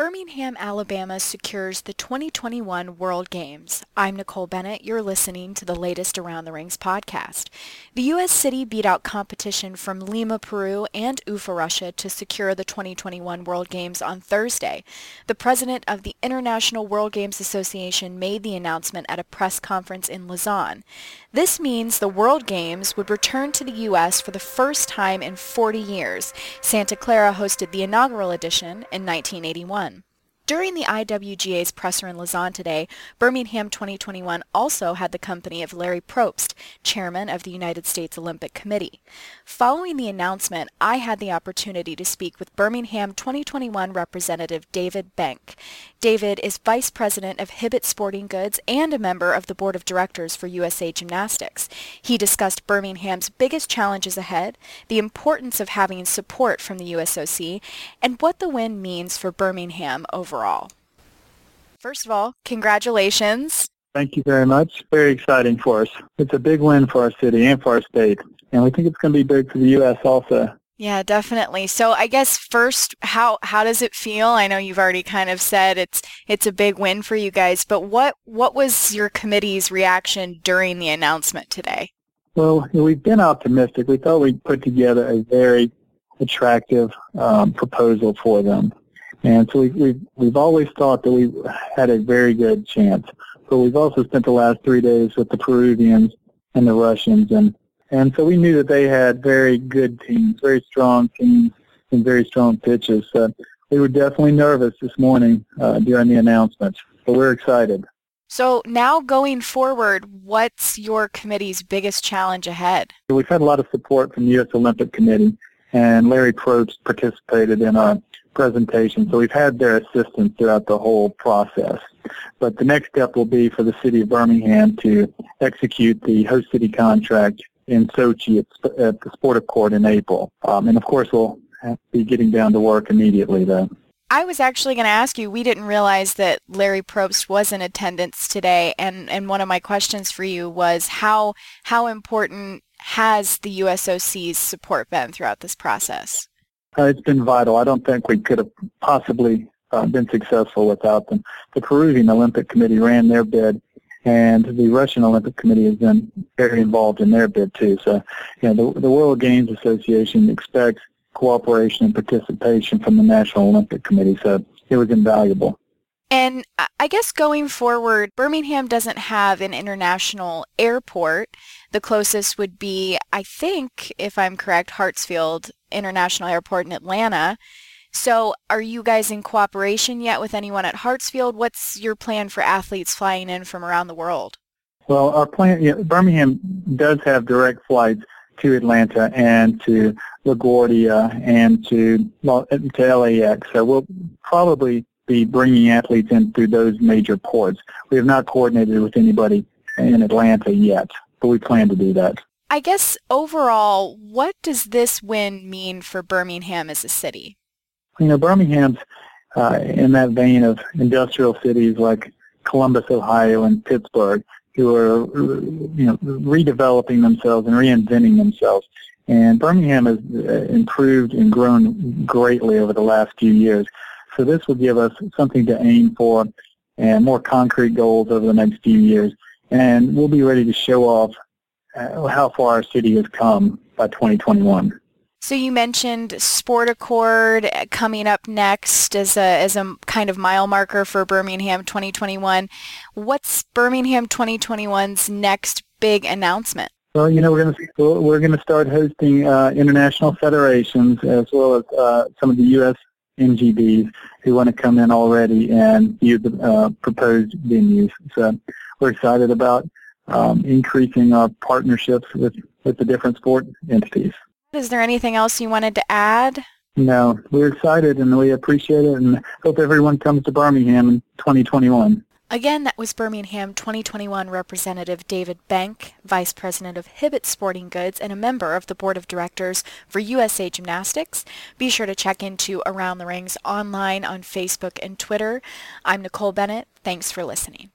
Birmingham, Alabama secures the 2021 World Games. I'm Nicole Bennett. You're listening to the latest Around the Rings podcast. The U.S. city beat out competition from Lima, Peru and Ufa, Russia to secure the 2021 World Games on Thursday. The president of the International World Games Association made the announcement at a press conference in Lausanne. This means the World Games would return to the U.S. for the first time in 40 years. Santa Clara hosted the inaugural edition in 1981. During the IWGA's presser in Lausanne today, Birmingham 2021 also had the company of Larry Probst, chairman of the United States Olympic Committee. Following the announcement, I had the opportunity to speak with Birmingham 2021 representative David Benck. David is vice president of Hibbett Sporting Goods and a member of the board of directors for USA Gymnastics. He discussed Birmingham's biggest challenges ahead, the importance of having support from the USOC, and what the win means for Birmingham overall overall. First of all, congratulations. Thank you very much. Very exciting for us. It's a big win for our city and for our state. And we think it's going to be big for the U.S. also. Yeah, definitely. So I guess first, how how does it feel? I know you've already kind of said it's it's a big win for you guys, but what what was your committee's reaction during the announcement today? Well, we've been optimistic. We thought we'd put together a very attractive um, proposal for them. And so we, we've, we've always thought that we had a very good chance. But we've also spent the last three days with the Peruvians and the Russians. And, and so we knew that they had very good teams, very strong teams, and very strong pitches. So we were definitely nervous this morning uh, during the announcement, but we're excited. So now going forward, what's your committee's biggest challenge ahead? We've had a lot of support from the U.S. Olympic Committee, and Larry Probst participated in our presentation. So we've had their assistance throughout the whole process. But the next step will be for the city of Birmingham to execute the host city contract in Sochi at, at the Sport Accord in April. Um, and of course, we'll be getting down to work immediately then. I was actually going to ask you, we didn't realize that Larry Probst was in attendance today, and, and one of my questions for you was how how important has the USOC's support been throughout this process? Uh, it's been vital. I don't think we could have possibly uh, been successful without them. The Peruvian Olympic Committee ran their bid, and the Russian Olympic Committee has been very involved in their bid too. So, you know, the, the World Games Association expects cooperation and participation from the National Olympic Committee, so it was invaluable. And I guess going forward, Birmingham doesn't have an international airport. The closest would be, I think, if I'm correct, Hartsfield International Airport in Atlanta. So are you guys in cooperation yet with anyone at Hartsfield? What's your plan for athletes flying in from around the world? Well, our plan, yeah, Birmingham does have direct flights to Atlanta and to LaGuardia and to, well, to LAX. So we'll probably be bringing athletes in through those major ports. We have not coordinated with anybody in Atlanta yet, but we plan to do that. I guess overall, what does this win mean for Birmingham as a city? You know, Birmingham's uh, in that vein of industrial cities like Columbus, Ohio, and Pittsburgh, who are you know redeveloping themselves and reinventing themselves. And Birmingham has uh, improved and grown greatly over the last few years. So this will give us something to aim for and more concrete goals over the next few years. And we'll be ready to show off uh, how far our city has come by 2021. So you mentioned Sport Accord coming up next as a as a kind of mile marker for Birmingham 2021. What's Birmingham 2021's next big announcement? Well, you know, we're going to we're going to start hosting uh, international federations as well as uh, some of the U.S. NGBs who want to come in already and view the uh, proposed venues. So we're excited about um, increasing our partnerships with, with the different sport entities. Is there anything else you wanted to add? No, we're excited and we appreciate it and hope everyone comes to Birmingham in 2021. Again, that was Birmingham 2021 Representative David Benck, Vice President of Hibbett Sporting Goods and a member of the Board of Directors for USA Gymnastics. Be sure to check into Around the Rings online on Facebook and Twitter. I'm Nicole Bennett. Thanks for listening.